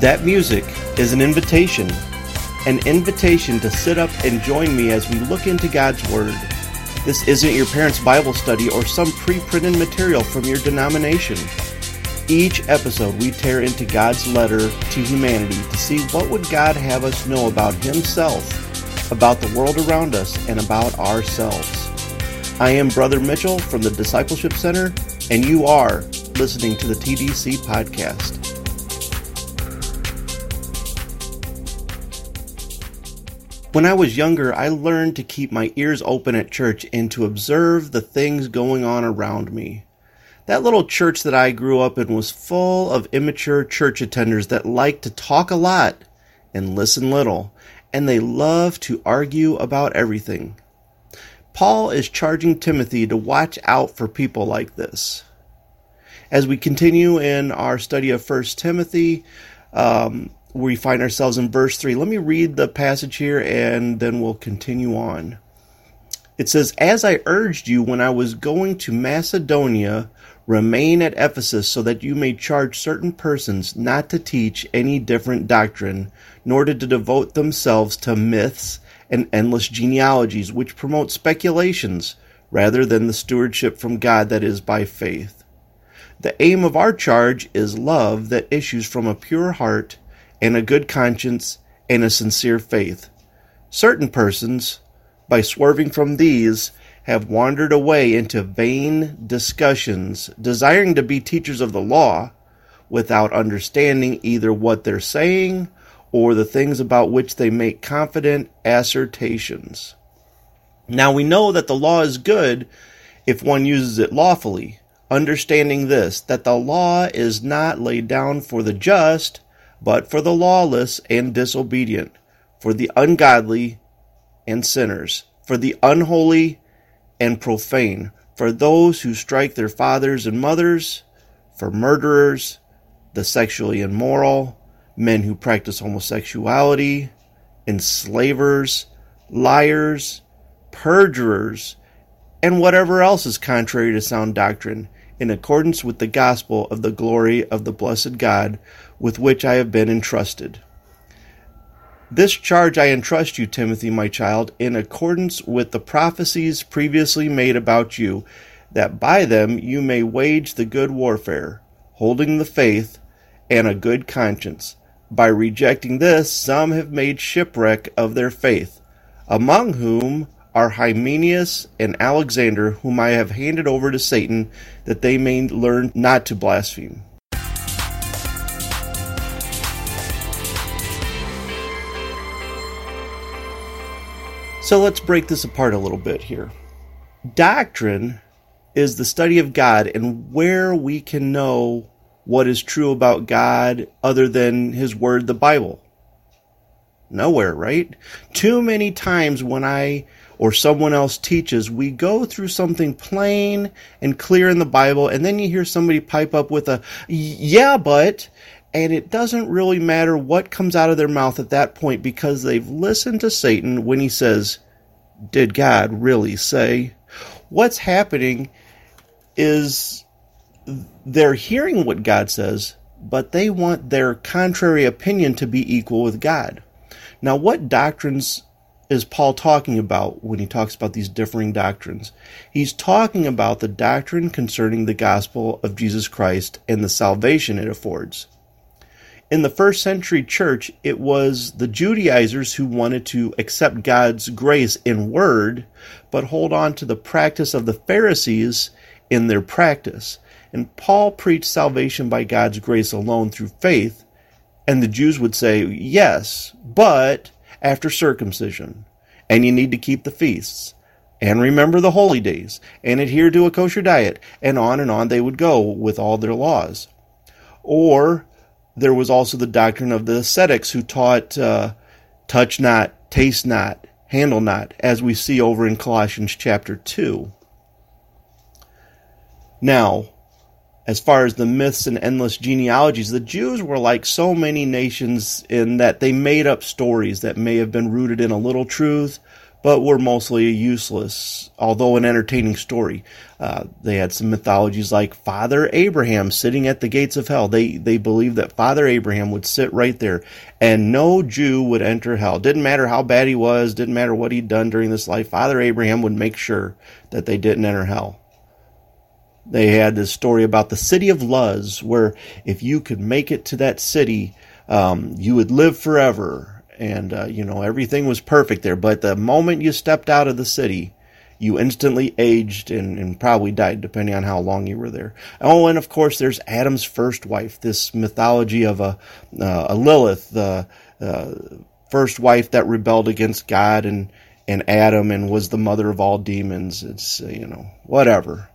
That music is an invitation, an invitation to sit up and join me as we look into God's Word. This isn't your parents' Bible study or some pre printed material from your denomination. Each episode, we tear into God's letter to humanity to see what would God have us know about Himself, about the world around us, and about ourselves. I am Brother Mitchell from the Discipleship Center, and you are listening to the TDC podcast. When I was younger, I learned to keep my ears open at church and to observe the things going on around me. That little church that I grew up in was full of immature church attenders that liked to talk a lot and listen little, and they loved to argue about everything. Paul is charging Timothy to watch out for people like this. As we continue in our study of 1 Timothy, um, we find ourselves in verse 3. Let me read the passage here and then we'll continue on. It says, As I urged you when I was going to Macedonia, remain at Ephesus so that you may charge certain persons not to teach any different doctrine, nor to devote themselves to myths and endless genealogies, which promote speculations rather than the stewardship from God that is by faith. The aim of our charge is love that issues from a pure heart and a good conscience and a sincere faith. Certain persons, by swerving from these, have wandered away into vain discussions, desiring to be teachers of the law, without understanding either what they're saying or the things about which they make confident assertions. Now we know that the law is good if one uses it lawfully, understanding this, that the law is not laid down for the just, but for the lawless and disobedient, for the ungodly and sinners, for the unholy and profane, for those who strike their fathers and mothers, for murderers, the sexually immoral, men who practice homosexuality, enslavers, liars, perjurers, and whatever else is contrary to sound doctrine, in accordance with the gospel of the glory of the blessed God with which I have been entrusted. This charge I entrust you, Timothy, my child, in accordance with the prophecies previously made about you, that by them you may wage the good warfare, holding the faith and a good conscience. By rejecting this, some have made shipwreck of their faith, among whom are Hymenaeus and Alexander, whom I have handed over to Satan, that they may learn not to blaspheme. So let's break this apart a little bit here. Doctrine is the study of God and where we can know what is true about God other than His Word, the Bible. Nowhere, right? Too many times when I or someone else teaches, we go through something plain and clear in the Bible, and then you hear somebody pipe up with a, yeah, but, and it doesn't really matter what comes out of their mouth at that point because they've listened to Satan when he says, Did God really say? What's happening is they're hearing what God says, but they want their contrary opinion to be equal with God. Now, what doctrines is Paul talking about when he talks about these differing doctrines? He's talking about the doctrine concerning the gospel of Jesus Christ and the salvation it affords. In the first century church, it was the Judaizers who wanted to accept God's grace in word, but hold on to the practice of the Pharisees in their practice. And Paul preached salvation by God's grace alone through faith, and the Jews would say, yes, but after circumcision, and you need to keep the feasts, and remember the holy days, and adhere to a kosher diet, and on and on they would go with all their laws. Or there was also the doctrine of the ascetics who taught uh, touch not, taste not, handle not, as we see over in Colossians chapter 2. Now, as far as the myths and endless genealogies, the Jews were like so many nations in that they made up stories that may have been rooted in a little truth, but were mostly useless, although an entertaining story. Uh, they had some mythologies like Father Abraham sitting at the gates of hell. They they believed that Father Abraham would sit right there, and no Jew would enter hell. Didn't matter how bad he was, didn't matter what he'd done during this life. Father Abraham would make sure that they didn't enter hell. They had this story about the city of Luz, where if you could make it to that city, um, you would live forever, and uh, you know everything was perfect there. But the moment you stepped out of the city, you instantly aged and, and, probably died, depending on how long you were there. Oh, and of course, there's Adam's first wife, this mythology of a, uh, a Lilith, the uh, first wife that rebelled against God and, and Adam and was the mother of all demons. It's, uh, you know, whatever.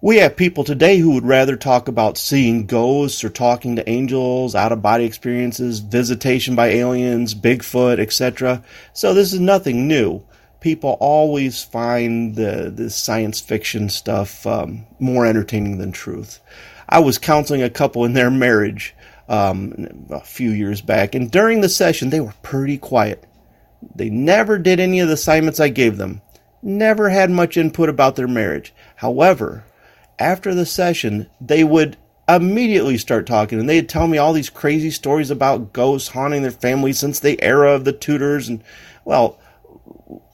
We have people today who would rather talk about seeing ghosts or talking to angels, out of body experiences, visitation by aliens, Bigfoot, etc. So this is nothing new people always find the, the science fiction stuff um, more entertaining than truth. I was counseling a couple in their marriage um, a few years back, and during the session, they were pretty quiet. They never did any of the assignments I gave them, never had much input about their marriage. However, after the session, they would immediately start talking and they'd tell me all these crazy stories about ghosts haunting their family since the era of the Tudors and well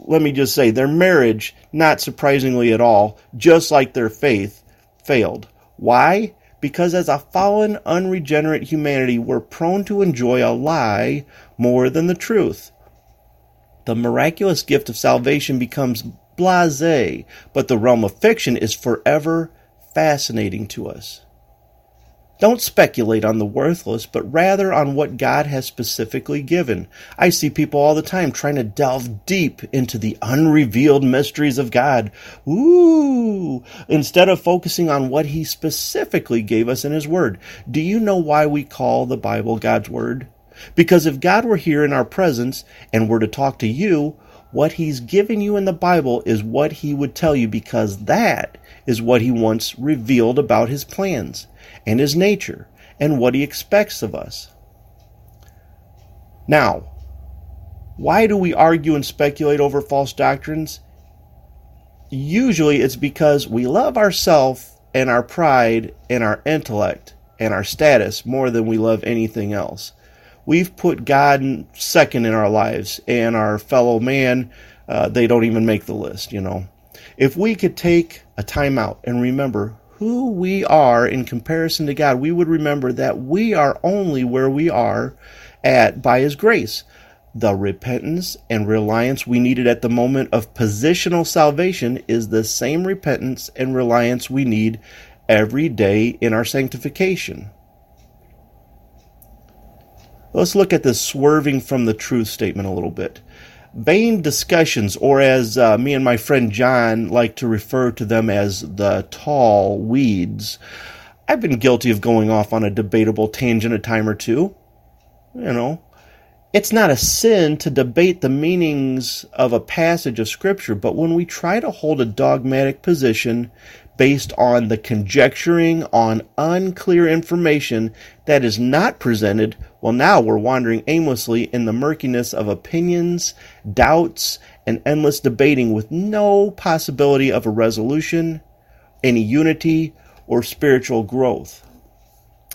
let me just say, their marriage, not surprisingly at all, just like their faith, failed. Why? Because as a fallen, unregenerate humanity, we're prone to enjoy a lie more than the truth. The miraculous gift of salvation becomes blase, but the realm of fiction is forever fascinating to us. Don't speculate on the worthless, but rather on what God has specifically given. I see people all the time trying to delve deep into the unrevealed mysteries of God. Ooh! Instead of focusing on what He specifically gave us in His Word. Do you know why we call the Bible God's Word? Because if God were here in our presence and were to talk to you, what He's given you in the Bible is what He would tell you because that is what He wants revealed about His plans and his nature and what he expects of us. Now, why do we argue and speculate over false doctrines? Usually it's because we love ourselves and our pride and our intellect and our status more than we love anything else. We've put God second in our lives and our fellow man, uh, they don't even make the list, you know. If we could take a time out and remember who we are in comparison to God, we would remember that we are only where we are at by His grace. The repentance and reliance we needed at the moment of positional salvation is the same repentance and reliance we need every day in our sanctification. Let's look at this swerving from the truth statement a little bit vain discussions, or as uh, me and my friend John like to refer to them as the tall weeds. I've been guilty of going off on a debatable tangent a time or two. You know, it's not a sin to debate the meanings of a passage of Scripture, but when we try to hold a dogmatic position based on the conjecturing on unclear information that is not presented, well, now we're wandering aimlessly in the murkiness of opinions, doubts, and endless debating with no possibility of a resolution, any unity, or spiritual growth.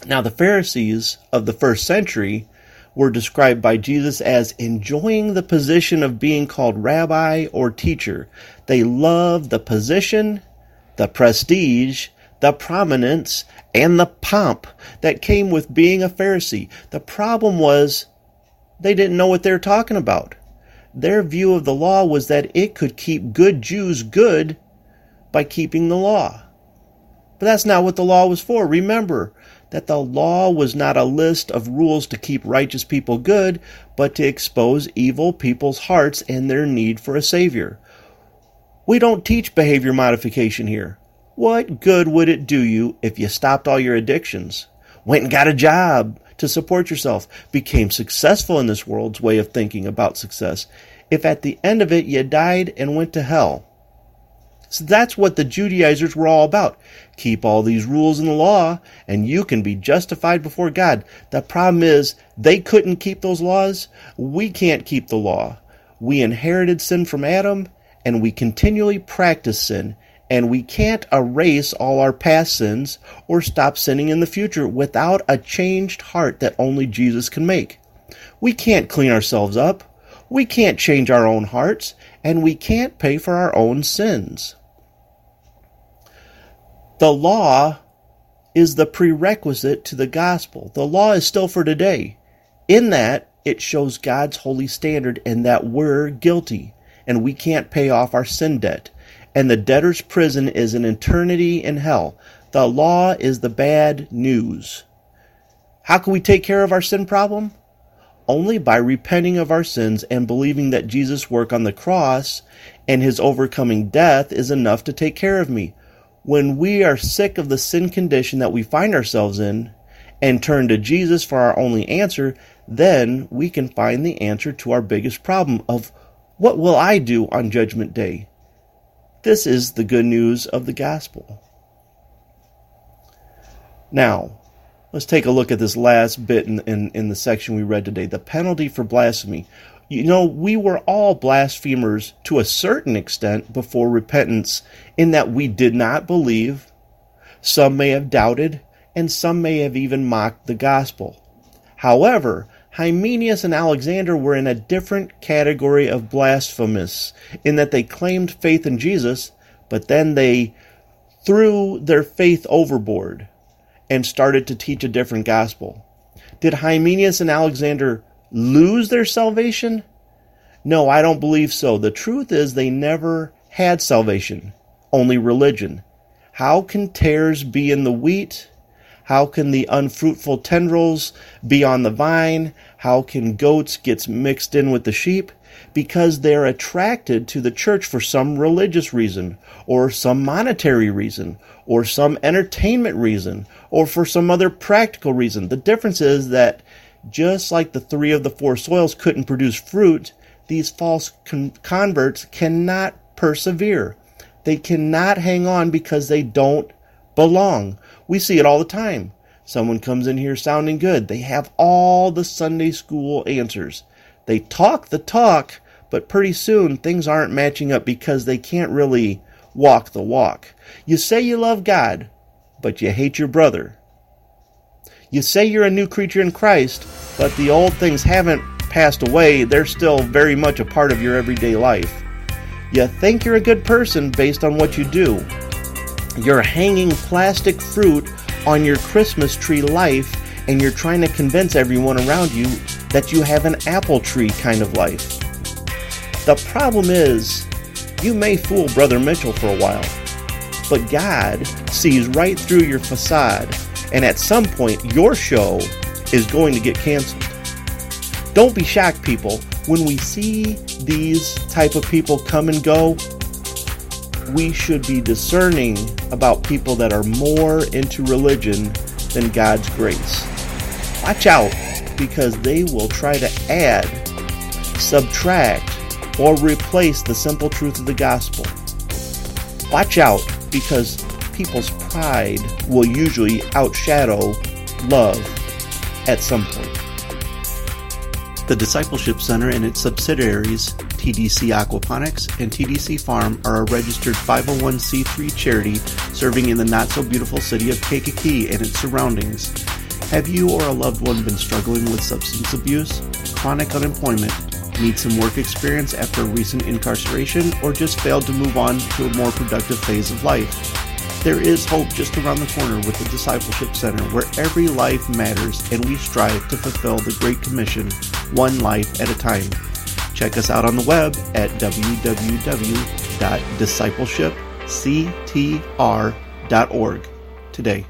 Now, the Pharisees of the first century were described by Jesus as enjoying the position of being called rabbi or teacher. They loved the position the prestige, the prominence, and the pomp that came with being a Pharisee. The problem was they didn't know what they were talking about. Their view of the law was that it could keep good Jews good by keeping the law. But that's not what the law was for. Remember that the law was not a list of rules to keep righteous people good, but to expose evil people's hearts and their need for a Savior. We don't teach behavior modification here. What good would it do you if you stopped all your addictions, went and got a job to support yourself, became successful in this world's way of thinking about success, if at the end of it you died and went to hell? So that's what the Judaizers were all about. Keep all these rules in the law, and you can be justified before God. The problem is, they couldn't keep those laws. We can't keep the law. We inherited sin from Adam, and we continually practice sin, and we can't erase all our past sins or stop sinning in the future without a changed heart that only Jesus can make. We can't clean ourselves up. We can't change our own hearts, and we can't pay for our own sins. The law is the prerequisite to the gospel. The law is still for today. In that, it shows God's holy standard and that we're guilty and we can't pay off our sin debt. And the debtor's prison is an eternity in hell. The law is the bad news. How can we take care of our sin problem? only by repenting of our sins and believing that Jesus' work on the cross and his overcoming death is enough to take care of me. When we are sick of the sin condition that we find ourselves in and turn to Jesus for our only answer, then we can find the answer to our biggest problem of what will I do on Judgment Day? This is the good news of the gospel. Now, Let's take a look at this last bit in, in, in the section we read today the penalty for blasphemy. You know, we were all blasphemers to a certain extent before repentance, in that we did not believe, some may have doubted, and some may have even mocked the gospel. However, Hymenaeus and Alexander were in a different category of blasphemous, in that they claimed faith in Jesus, but then they threw their faith overboard and started to teach a different gospel. Did Hymenaeus and Alexander lose their salvation? No, I don't believe so. The truth is they never had salvation, only religion. How can tares be in the wheat? How can the unfruitful tendrils be on the vine? How can goats get mixed in with the sheep? because they're attracted to the church for some religious reason, or some monetary reason, or some entertainment reason, or for some other practical reason. The difference is that just like the three of the four soils couldn't produce fruit, these false con- converts cannot persevere. They cannot hang on because they don't belong. We see it all the time. Someone comes in here sounding good. They have all the Sunday school answers. They talk the talk, but pretty soon things aren't matching up because they can't really walk the walk. You say you love God, but you hate your brother. You say you're a new creature in Christ, but the old things haven't passed away, they're still very much a part of your everyday life. You think you're a good person based on what you do. You're hanging plastic fruit on your Christmas tree life, and you're trying to convince everyone around you that you have an apple tree kind of life. The problem is, you may fool Brother Mitchell for a while, but God sees right through your facade, and at some point, your show is going to get canceled. Don't be shocked, people, when we see these type of people come and go. We should be discerning about people that are more into religion than God's grace. Watch out because they will try to add, subtract, or replace the simple truth of the gospel. Watch out because people's pride will usually outshadow love at some point. The Discipleship Center and its subsidiaries, TDC Aquaponics and TDC Farm, are a registered 501c3 charity serving in the not so beautiful city of Kankakee and its surroundings. Have you or a loved one been struggling with substance abuse, chronic unemployment, need some work experience after recent incarceration, or just failed to move on to a more productive phase of life? There is hope just around the corner with the Discipleship Center, where every life matters and we strive to fulfill the Great Commission one life at a time. Check us out on the web at www.discipleshipctr.org today.